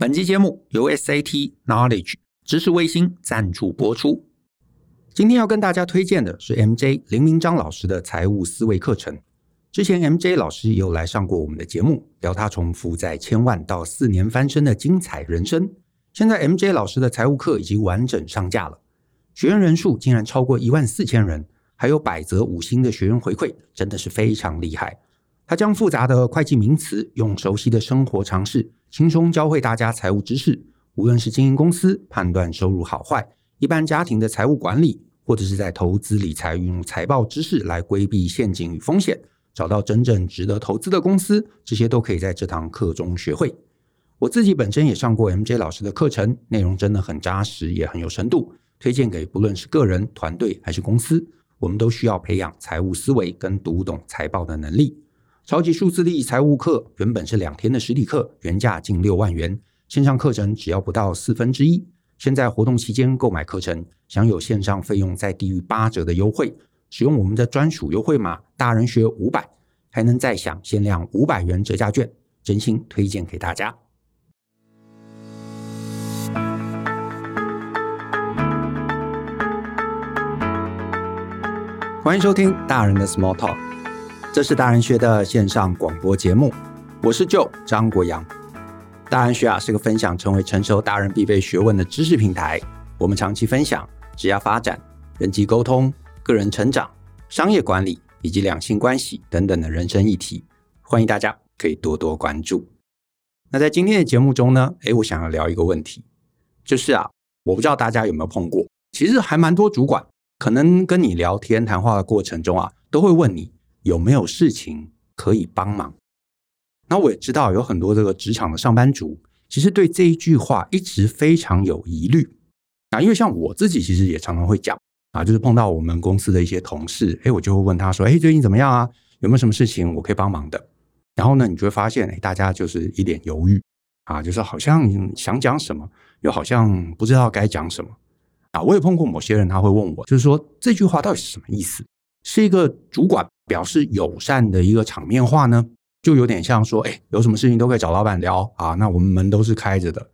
本期节目由 SAT Knowledge 知识卫星赞助播出。今天要跟大家推荐的是 MJ 林明章老师的财务思维课程。之前 MJ 老师也有来上过我们的节目，聊他从负债千万到四年翻身的精彩人生。现在 MJ 老师的财务课已经完整上架了，学员人数竟然超过一万四千人，还有百则五星的学员回馈，真的是非常厉害。他将复杂的会计名词用熟悉的生活常识。轻松教会大家财务知识，无论是经营公司、判断收入好坏，一般家庭的财务管理，或者是在投资理财运用财报知识来规避陷阱与风险，找到真正值得投资的公司，这些都可以在这堂课中学会。我自己本身也上过 MJ 老师的课程，内容真的很扎实，也很有深度，推荐给不论是个人、团队还是公司，我们都需要培养财务思维跟读懂财报的能力。超级数字力财务课原本是两天的实体课，原价近六万元，线上课程只要不到四分之一。现在活动期间购买课程，享有线上费用再低于八折的优惠。使用我们的专属优惠码“大人学五百”，还能再享限量五百元折价券，真心推荐给大家。欢迎收听大人的 Small Talk。这是大人学的线上广播节目，我是 Joe 张国阳。大人学啊是个分享成为成熟大人必备学问的知识平台。我们长期分享职业发展、人际沟通、个人成长、商业管理以及两性关系等等的人生议题。欢迎大家可以多多关注。那在今天的节目中呢，诶，我想要聊一个问题，就是啊，我不知道大家有没有碰过，其实还蛮多主管可能跟你聊天谈话的过程中啊，都会问你。有没有事情可以帮忙？那我也知道有很多这个职场的上班族，其实对这一句话一直非常有疑虑啊。因为像我自己，其实也常常会讲啊，就是碰到我们公司的一些同事，哎，我就会问他说：“哎，最近怎么样啊？有没有什么事情我可以帮忙的？”然后呢，你就会发现，哎，大家就是一脸犹豫啊，就是好像想讲什么，又好像不知道该讲什么啊。我也碰过某些人，他会问我，就是说这句话到底是什么意思？是一个主管表示友善的一个场面话呢，就有点像说，哎，有什么事情都可以找老板聊啊，那我们门都是开着的。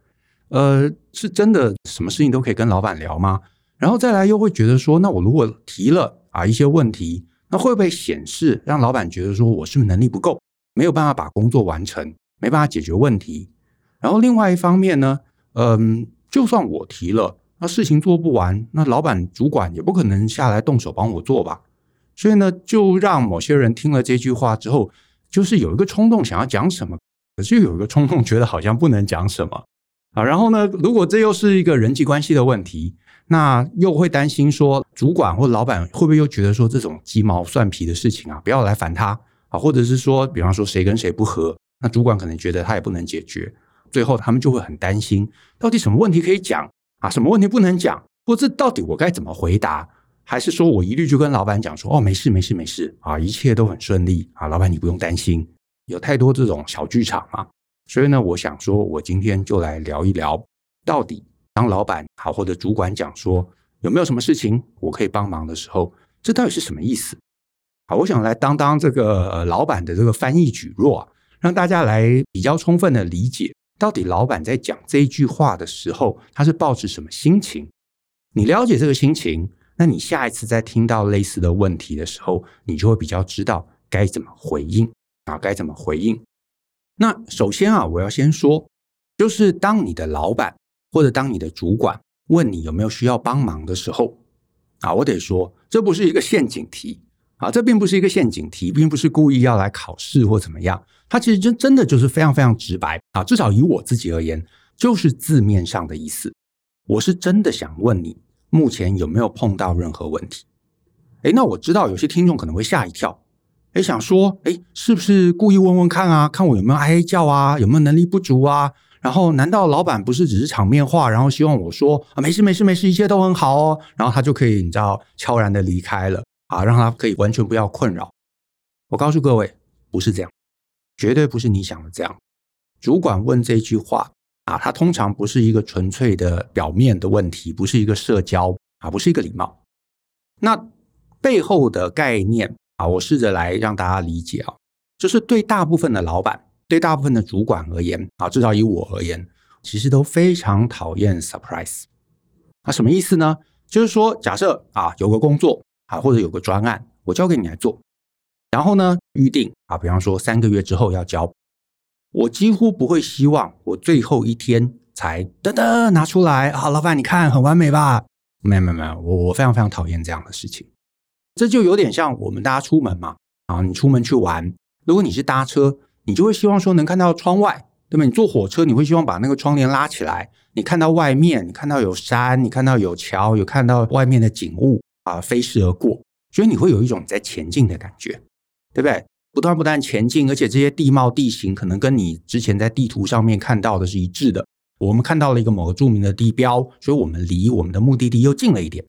呃，是真的什么事情都可以跟老板聊吗？然后再来又会觉得说，那我如果提了啊一些问题，那会不会显示让老板觉得说我是不是能力不够，没有办法把工作完成，没办法解决问题？然后另外一方面呢，嗯，就算我提了，那事情做不完，那老板主管也不可能下来动手帮我做吧？所以呢，就让某些人听了这句话之后，就是有一个冲动想要讲什么，可是又有一个冲动觉得好像不能讲什么啊。然后呢，如果这又是一个人际关系的问题，那又会担心说，主管或老板会不会又觉得说，这种鸡毛蒜皮的事情啊，不要来烦他啊，或者是说，比方说谁跟谁不和，那主管可能觉得他也不能解决，最后他们就会很担心，到底什么问题可以讲啊，什么问题不能讲，或者到底我该怎么回答？还是说我一律就跟老板讲说，哦，没事没事没事啊，一切都很顺利啊，老板你不用担心。有太多这种小剧场嘛，所以呢，我想说，我今天就来聊一聊，到底当老板好或者主管讲说有没有什么事情我可以帮忙的时候，这到底是什么意思？好，我想来当当这个呃老板的这个翻译蒟蒻啊，让大家来比较充分的理解，到底老板在讲这一句话的时候，他是抱着什么心情？你了解这个心情，那你下一次再听到类似的问题的时候，你就会比较知道该怎么回应啊，该怎么回应。那首先啊，我要先说，就是当你的老板或者当你的主管问你有没有需要帮忙的时候啊，我得说，这不是一个陷阱题啊，这并不是一个陷阱题，并不是故意要来考试或怎么样。它其实真真的就是非常非常直白啊，至少以我自己而言，就是字面上的意思。我是真的想问你。目前有没有碰到任何问题？诶，那我知道有些听众可能会吓一跳，诶，想说，诶，是不是故意问问看啊？看我有没有哀叫啊？有没有能力不足啊？然后，难道老板不是只是场面话，然后希望我说啊，没事没事没事，一切都很好哦，然后他就可以你知道悄然的离开了啊，让他可以完全不要困扰。我告诉各位，不是这样，绝对不是你想的这样。主管问这句话。啊，它通常不是一个纯粹的表面的问题，不是一个社交啊，不是一个礼貌。那背后的概念啊，我试着来让大家理解啊，就是对大部分的老板，对大部分的主管而言啊，至少以我而言，其实都非常讨厌 surprise。啊，什么意思呢？就是说，假设啊有个工作啊或者有个专案，我交给你来做，然后呢预定啊，比方说三个月之后要交，我几乎不会希望我最后一天才噔噔拿出来啊，老板你看很完美吧？没有没有没有，我我非常非常讨厌这样的事情。这就有点像我们大家出门嘛，啊，你出门去玩，如果你是搭车，你就会希望说能看到窗外，对吧？你坐火车，你会希望把那个窗帘拉起来，你看到外面，你看到有山，你看到有桥，有看到外面的景物啊，飞驰而过，所以你会有一种在前进的感觉，对不对？不断不断前进，而且这些地貌地形可能跟你之前在地图上面看到的是一致的。我们看到了一个某个著名的地标，所以我们离我们的目的地又近了一点。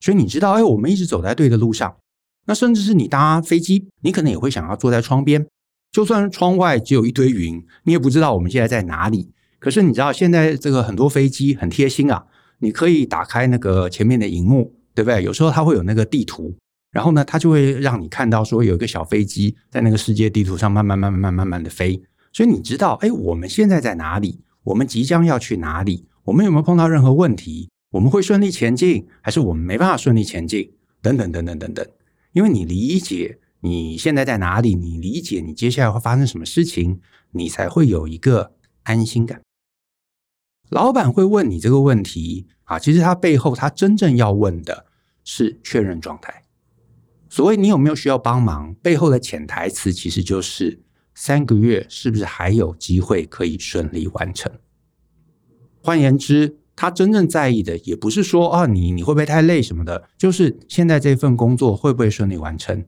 所以你知道，哎，我们一直走在对的路上。那甚至是你搭飞机，你可能也会想要坐在窗边，就算窗外只有一堆云，你也不知道我们现在在哪里。可是你知道，现在这个很多飞机很贴心啊，你可以打开那个前面的荧幕，对不对？有时候它会有那个地图，然后呢，它就会让你看到说有一个小飞机在那个世界地图上慢慢慢慢慢慢慢的飞。所以你知道，哎，我们现在在哪里？我们即将要去哪里？我们有没有碰到任何问题？我们会顺利前进，还是我们没办法顺利前进？等等等等等等。因为你理解你现在在哪里，你理解你接下来会发生什么事情，你才会有一个安心感。老板会问你这个问题啊，其实他背后他真正要问的是确认状态。所谓你有没有需要帮忙，背后的潜台词其实就是三个月是不是还有机会可以顺利完成？换言之，他真正在意的也不是说啊，你你会不会太累什么的，就是现在这份工作会不会顺利完成？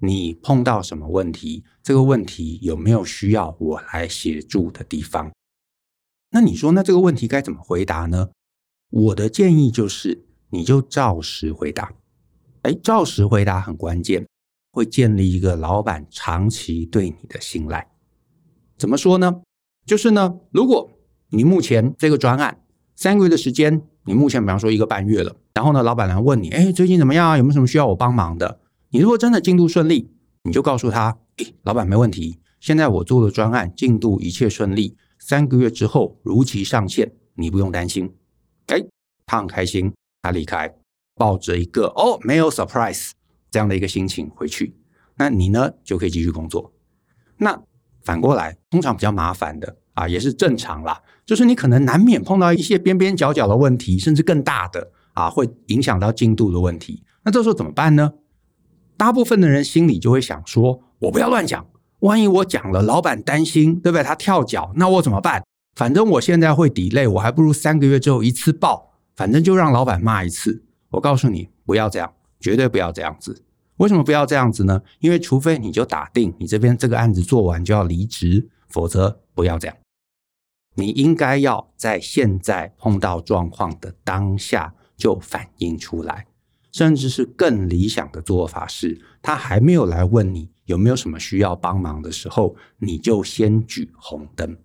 你碰到什么问题？这个问题有没有需要我来协助的地方？那你说，那这个问题该怎么回答呢？我的建议就是，你就照实回答。哎，照实回答很关键，会建立一个老板长期对你的信赖。怎么说呢？就是呢，如果你目前这个专案三个月的时间，你目前比方说一个半月了，然后呢，老板来问你，哎，最近怎么样啊？有没有什么需要我帮忙的？你如果真的进度顺利，你就告诉他，哎，老板没问题，现在我做的专案进度一切顺利，三个月之后如期上线，你不用担心。哎，他很开心，他离开，抱着一个哦，没有 surprise 这样的一个心情回去，那你呢就可以继续工作。那反过来，通常比较麻烦的啊，也是正常啦，就是你可能难免碰到一些边边角角的问题，甚至更大的啊，会影响到进度的问题。那这时候怎么办呢？大部分的人心里就会想说：我不要乱讲，万一我讲了，老板担心，对不对？他跳脚，那我怎么办？反正我现在会 delay，我还不如三个月之后一次报，反正就让老板骂一次。我告诉你，不要这样，绝对不要这样子。为什么不要这样子呢？因为除非你就打定你这边这个案子做完就要离职，否则不要这样。你应该要在现在碰到状况的当下就反应出来，甚至是更理想的做法是，他还没有来问你有没有什么需要帮忙的时候，你就先举红灯。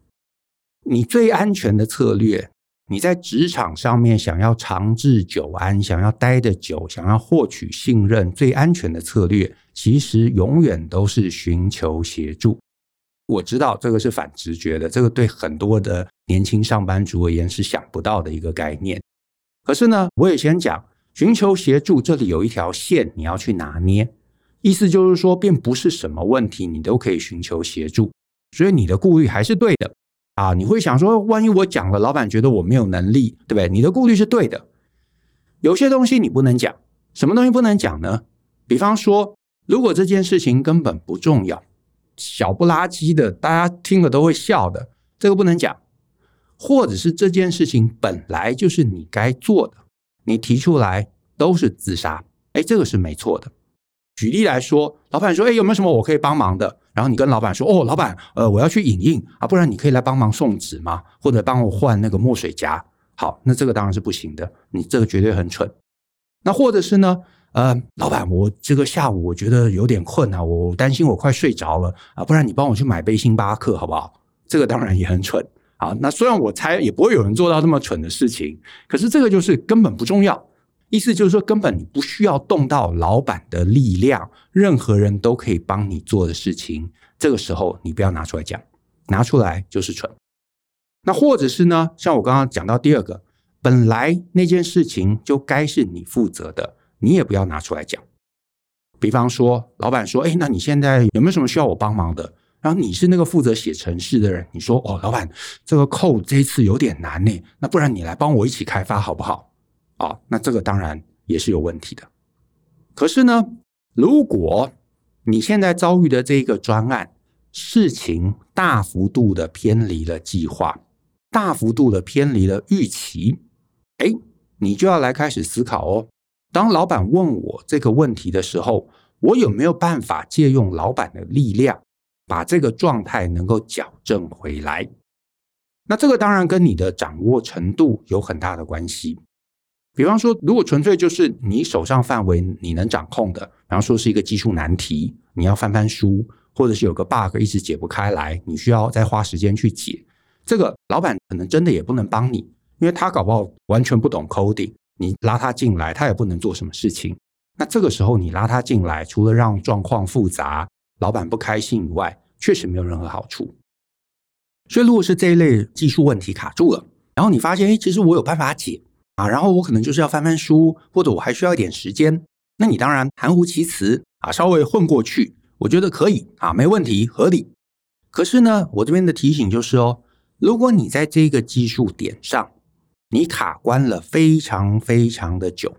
你最安全的策略。你在职场上面想要长治久安，想要待得久，想要获取信任，最安全的策略，其实永远都是寻求协助。我知道这个是反直觉的，这个对很多的年轻上班族而言是想不到的一个概念。可是呢，我也先讲，寻求协助这里有一条线你要去拿捏，意思就是说，并不是什么问题你都可以寻求协助，所以你的顾虑还是对的。啊，你会想说，万一我讲了，老板觉得我没有能力，对不对？你的顾虑是对的。有些东西你不能讲，什么东西不能讲呢？比方说，如果这件事情根本不重要，小不拉几的，大家听了都会笑的，这个不能讲。或者是这件事情本来就是你该做的，你提出来都是自杀，哎，这个是没错的。举例来说，老板说：“哎，有没有什么我可以帮忙的？”然后你跟老板说：“哦，老板，呃，我要去影印啊，不然你可以来帮忙送纸吗？或者帮我换那个墨水夹？”好，那这个当然是不行的，你这个绝对很蠢。那或者是呢？呃，老板，我这个下午我觉得有点困啊，我担心我快睡着了啊，不然你帮我去买杯星巴克好不好？这个当然也很蠢啊。那虽然我猜也不会有人做到这么蠢的事情，可是这个就是根本不重要。意思就是说，根本你不需要动到老板的力量，任何人都可以帮你做的事情，这个时候你不要拿出来讲，拿出来就是蠢。那或者是呢，像我刚刚讲到第二个，本来那件事情就该是你负责的，你也不要拿出来讲。比方说，老板说：“哎，那你现在有没有什么需要我帮忙的？”然后你是那个负责写程式的人，你说：“哦，老板，这个 code 这次有点难呢，那不然你来帮我一起开发好不好？”啊、哦，那这个当然也是有问题的。可是呢，如果你现在遭遇的这个专案事情大幅度的偏离了计划，大幅度的偏离了预期，哎，你就要来开始思考哦。当老板问我这个问题的时候，我有没有办法借用老板的力量，把这个状态能够矫正回来？那这个当然跟你的掌握程度有很大的关系。比方说，如果纯粹就是你手上范围你能掌控的，比方说是一个技术难题，你要翻翻书，或者是有个 bug 一直解不开来，你需要再花时间去解，这个老板可能真的也不能帮你，因为他搞不好完全不懂 coding。你拉他进来，他也不能做什么事情。那这个时候你拉他进来，除了让状况复杂、老板不开心以外，确实没有任何好处。所以，如果是这一类技术问题卡住了，然后你发现，哎，其实我有办法解啊，然后我可能就是要翻翻书，或者我还需要一点时间，那你当然含糊其辞啊，稍微混过去，我觉得可以啊，没问题，合理。可是呢，我这边的提醒就是哦，如果你在这个技术点上，你卡关了非常非常的久，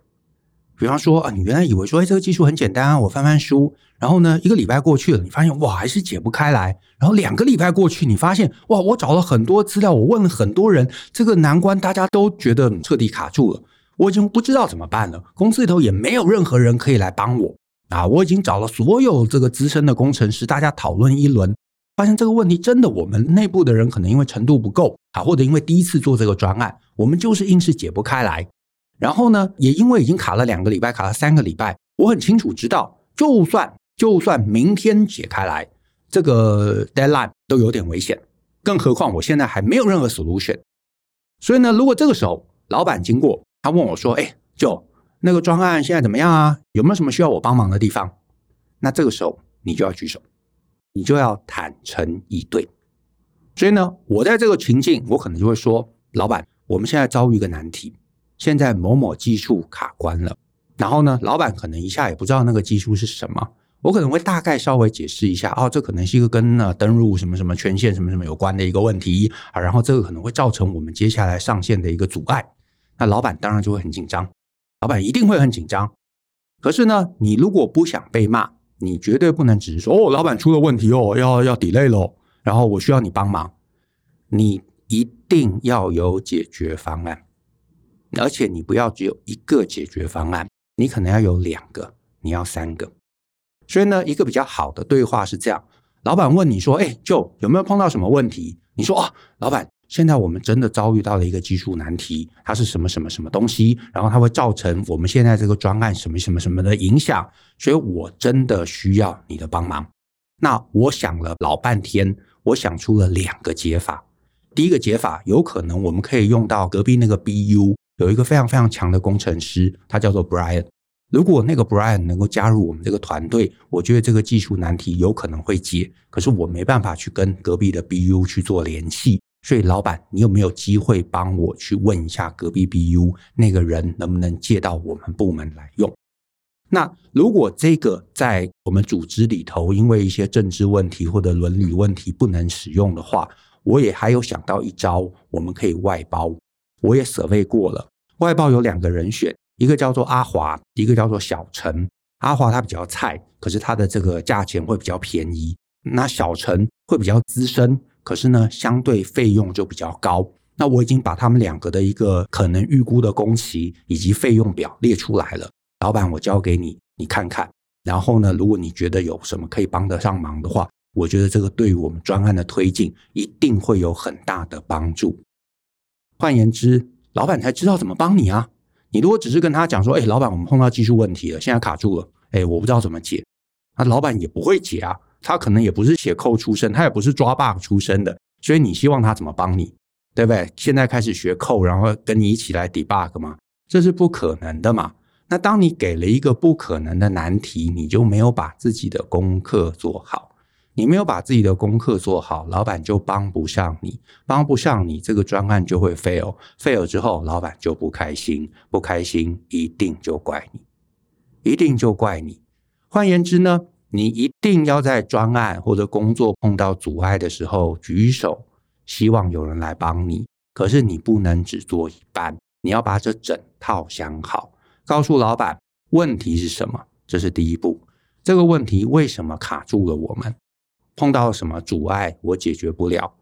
比方说啊，你原来以为说，哎，这个技术很简单啊，我翻翻书，然后呢，一个礼拜过去了，你发现哇，还是解不开来。然后两个礼拜过去，你发现哇，我找了很多资料，我问了很多人，这个难关大家都觉得彻底卡住了，我已经不知道怎么办了。公司里头也没有任何人可以来帮我啊，我已经找了所有这个资深的工程师，大家讨论一轮。发现这个问题真的，我们内部的人可能因为程度不够啊，或者因为第一次做这个专案，我们就是硬是解不开来。然后呢，也因为已经卡了两个礼拜，卡了三个礼拜，我很清楚知道，就算就算明天解开来，这个 deadline 都有点危险。更何况我现在还没有任何 solution。所以呢，如果这个时候老板经过，他问我说：“哎，就那个专案现在怎么样啊？有没有什么需要我帮忙的地方？”那这个时候你就要举手。你就要坦诚以对，所以呢，我在这个情境，我可能就会说：“老板，我们现在遭遇一个难题，现在某某技术卡关了。然后呢，老板可能一下也不知道那个技术是什么，我可能会大概稍微解释一下，哦，这可能是一个跟呢登入什么什么权限什么什么有关的一个问题啊，然后这个可能会造成我们接下来上线的一个阻碍。那老板当然就会很紧张，老板一定会很紧张。可是呢，你如果不想被骂。你绝对不能只是说哦，老板出了问题哦，要要 delay 喽，然后我需要你帮忙。你一定要有解决方案，而且你不要只有一个解决方案，你可能要有两个，你要三个。所以呢，一个比较好的对话是这样：老板问你说，哎，Joe，有没有碰到什么问题？你说啊，老板。现在我们真的遭遇到了一个技术难题，它是什么什么什么东西，然后它会造成我们现在这个专案什么什么什么的影响，所以我真的需要你的帮忙。那我想了老半天，我想出了两个解法。第一个解法有可能我们可以用到隔壁那个 BU，有一个非常非常强的工程师，他叫做 Brian。如果那个 Brian 能够加入我们这个团队，我觉得这个技术难题有可能会解。可是我没办法去跟隔壁的 BU 去做联系。所以，老板，你有没有机会帮我去问一下隔壁 BU 那个人能不能借到我们部门来用？那如果这个在我们组织里头，因为一些政治问题或者伦理问题不能使用的话，我也还有想到一招，我们可以外包。我也 survey 过了，外包有两个人选，一个叫做阿华，一个叫做小陈。阿华他比较菜，可是他的这个价钱会比较便宜。那小陈会比较资深。可是呢，相对费用就比较高。那我已经把他们两个的一个可能预估的工期以及费用表列出来了。老板，我交给你，你看看。然后呢，如果你觉得有什么可以帮得上忙的话，我觉得这个对于我们专案的推进一定会有很大的帮助。换言之，老板才知道怎么帮你啊。你如果只是跟他讲说，哎，老板，我们碰到技术问题了，现在卡住了，哎，我不知道怎么解，那老板也不会解啊。他可能也不是写扣出身，他也不是抓 bug 出身的，所以你希望他怎么帮你，对不对？现在开始学扣然后跟你一起来 debug 吗？这是不可能的嘛。那当你给了一个不可能的难题，你就没有把自己的功课做好。你没有把自己的功课做好，老板就帮不上你，帮不上你，这个专案就会 fail，fail 之后，老板就不开心，不开心一定就怪你，一定就怪你。换言之呢，你一定要在专案或者工作碰到阻碍的时候举手，希望有人来帮你。可是你不能只做一半，你要把这整套想好，告诉老板问题是什么，这是第一步。这个问题为什么卡住了我们？碰到什么阻碍，我解决不了。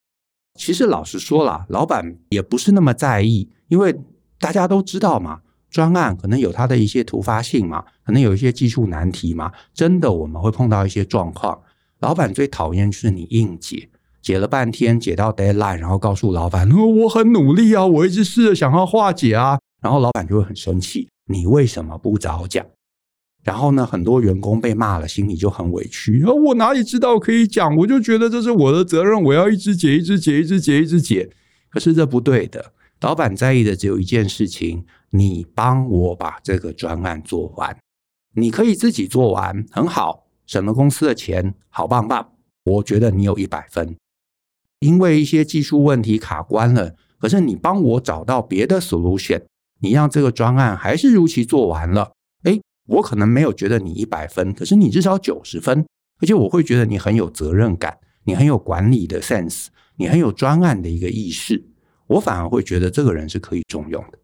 其实老实说了，老板也不是那么在意，因为大家都知道嘛，专案可能有它的一些突发性嘛，可能有一些技术难题嘛，真的我们会碰到一些状况。老板最讨厌就是你硬解，解了半天，解到 deadline，然后告诉老板，我很努力啊，我一直试着想要化解啊，然后老板就会很生气，你为什么不早讲？然后呢，很多员工被骂了，心里就很委屈。啊，我哪里知道可以讲？我就觉得这是我的责任，我要一直解，一直解，一直解，一直解。可是这不对的。老板在意的只有一件事情：你帮我把这个专案做完。你可以自己做完，很好，省了公司的钱，好棒棒。我觉得你有一百分。因为一些技术问题卡关了，可是你帮我找到别的 solution，你让这个专案还是如期做完了。我可能没有觉得你一百分，可是你至少九十分，而且我会觉得你很有责任感，你很有管理的 sense，你很有专案的一个意识，我反而会觉得这个人是可以重用的。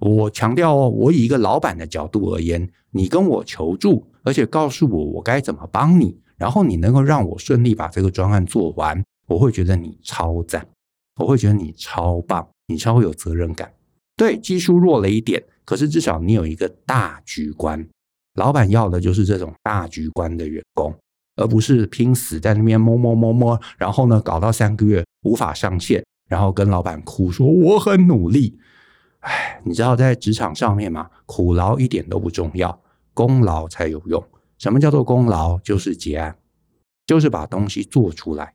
我强调哦，我以一个老板的角度而言，你跟我求助，而且告诉我我该怎么帮你，然后你能够让我顺利把这个专案做完，我会觉得你超赞，我会觉得你超棒，你超有责任感。对，技术弱了一点。可是至少你有一个大局观，老板要的就是这种大局观的员工，而不是拼死在那边摸摸摸摸，然后呢搞到三个月无法上线，然后跟老板哭说我很努力。哎，你知道在职场上面嘛，苦劳一点都不重要，功劳才有用。什么叫做功劳？就是结案，就是把东西做出来。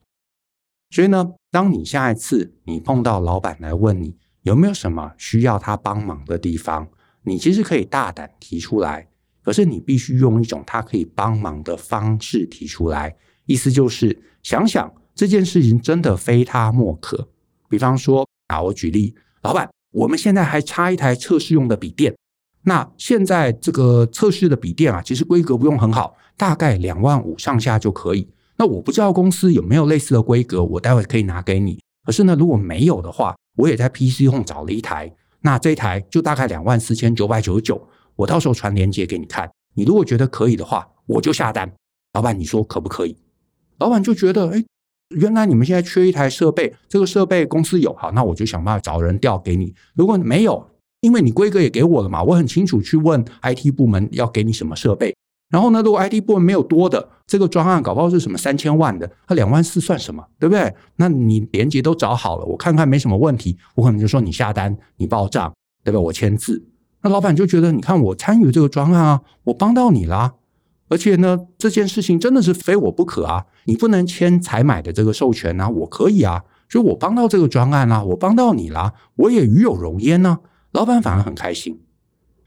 所以呢，当你下一次你碰到老板来问你有没有什么需要他帮忙的地方，你其实可以大胆提出来，可是你必须用一种他可以帮忙的方式提出来。意思就是想想这件事情真的非他莫可。比方说啊，我举例，老板，我们现在还差一台测试用的笔电。那现在这个测试的笔电啊，其实规格不用很好，大概两万五上下就可以。那我不知道公司有没有类似的规格，我待会可以拿给你。可是呢，如果没有的话，我也在 PC Home 找了一台。那这一台就大概两万四千九百九十九，我到时候传链接给你看。你如果觉得可以的话，我就下单。老板，你说可不可以？老板就觉得，哎，原来你们现在缺一台设备，这个设备公司有，好，那我就想办法找人调给你。如果没有，因为你规格也给我了嘛，我很清楚去问 IT 部门要给你什么设备。然后呢，如果 IT 部门没有多的这个专案，搞不好是什么三千万的，他两万四算什么，对不对？那你连接都找好了，我看看没什么问题，我可能就说你下单，你报账，对吧？我签字。那老板就觉得，你看我参与这个专案啊，我帮到你啦，而且呢，这件事情真的是非我不可啊，你不能签采买的这个授权啊，我可以啊，所以我帮到这个专案啦，我帮到你啦，我也与有荣焉呢，老板反而很开心。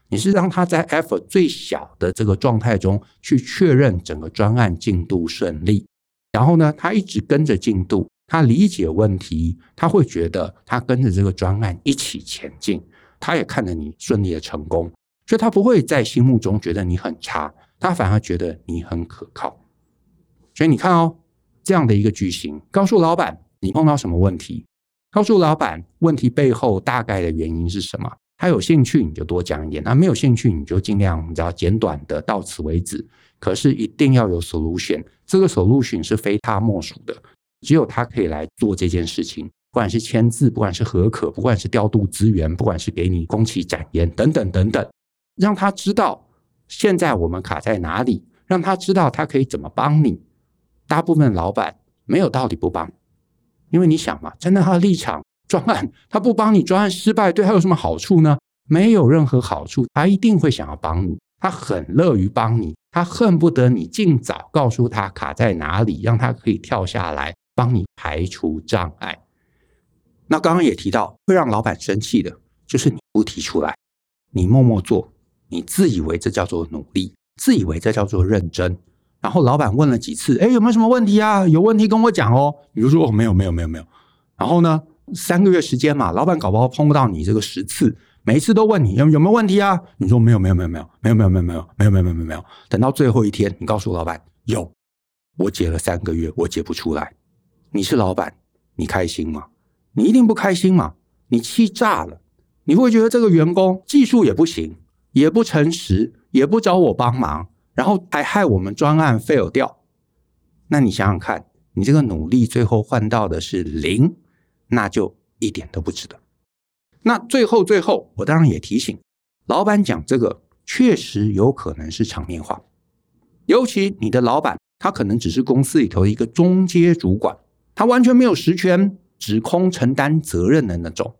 你是让他在 effort 最小的这个状态中去确认整个专案进度顺利，然后呢，他一直跟着进度，他理解问题，他会觉得他跟着这个专案一起前进，他也看着你顺利的成功，所以他不会在心目中觉得你很差，他反而觉得你很可靠。所以你看哦，这样的一个句型，告诉老板你碰到什么问题，告诉老板问题背后大概的原因是什么。他有兴趣，你就多讲一点；那没有兴趣，你就尽量你知道简短的到此为止。可是一定要有 solution，这个 solution 是非他莫属的，只有他可以来做这件事情。不管是签字，不管是核可，不管是调度资源，不管是给你工期展延等等等等，让他知道现在我们卡在哪里，让他知道他可以怎么帮你。大部分老板没有道理不帮，因为你想嘛，站在他的立场。专案他不帮你，专案失败对他有什么好处呢？没有任何好处。他一定会想要帮你，他很乐于帮你，他恨不得你尽早告诉他卡在哪里，让他可以跳下来帮你排除障碍。那刚刚也提到，会让老板生气的，就是你不提出来，你默默做，你自以为这叫做努力，自以为这叫做认真，然后老板问了几次，哎，有没有什么问题啊？有问题跟我讲哦。你就说哦，没有，没有，没有，没有。然后呢，三个月时间嘛，老板搞不好碰不到你这个十次，每一次都问你有有没有问题啊？你说没有，没有，没有，没有，没有，没有，没有，没有，没有，没有，没有，等到最后一天，你告诉老板有，我解了三个月，我解不出来。你是老板，你开心吗？你一定不开心嘛？你气炸了，你会觉得这个员工技术也不行，也不诚实，也不找我帮忙。然后还害我们专案 fail 掉，那你想想看，你这个努力最后换到的是零，那就一点都不值得。那最后最后，我当然也提醒，老板讲这个确实有可能是场面话，尤其你的老板他可能只是公司里头一个中阶主管，他完全没有实权指控承担责任的那种，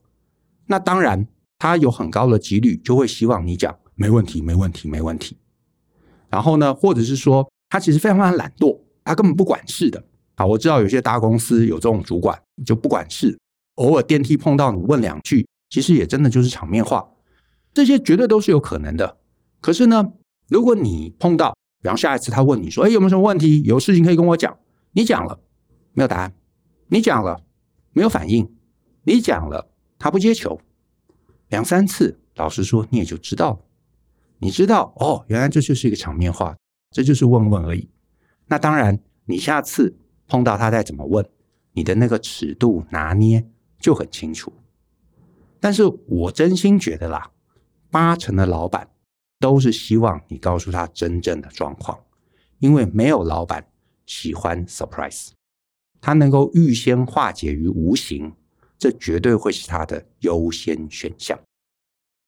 那当然他有很高的几率就会希望你讲没问题，没问题，没问题。然后呢，或者是说他其实非常非常懒惰，他根本不管事的。啊，我知道有些大公司有这种主管就不管事，偶尔电梯碰到你问两句，其实也真的就是场面话，这些绝对都是有可能的。可是呢，如果你碰到，比方下一次他问你说，哎，有没有什么问题？有事情可以跟我讲。你讲了，没有答案；你讲了，没有反应；你讲了，他不接球。两三次，老实说，你也就知道了。你知道哦，原来这就是一个场面话，这就是问问而已。那当然，你下次碰到他再怎么问，你的那个尺度拿捏就很清楚。但是我真心觉得啦，八成的老板都是希望你告诉他真正的状况，因为没有老板喜欢 surprise，他能够预先化解于无形，这绝对会是他的优先选项。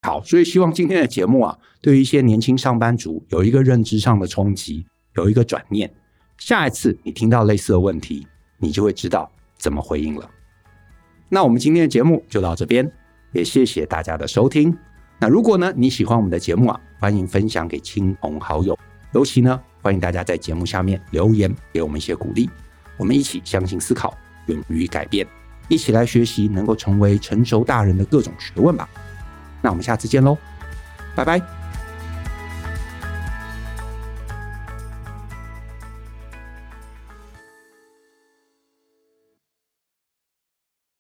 好，所以希望今天的节目啊，对于一些年轻上班族有一个认知上的冲击，有一个转念。下一次你听到类似的问题，你就会知道怎么回应了。那我们今天的节目就到这边，也谢谢大家的收听。那如果呢，你喜欢我们的节目啊，欢迎分享给亲朋好友，尤其呢，欢迎大家在节目下面留言给我们一些鼓励。我们一起相信思考，勇于改变，一起来学习能够成为成熟大人的各种学问吧。那我们下次见喽，拜拜。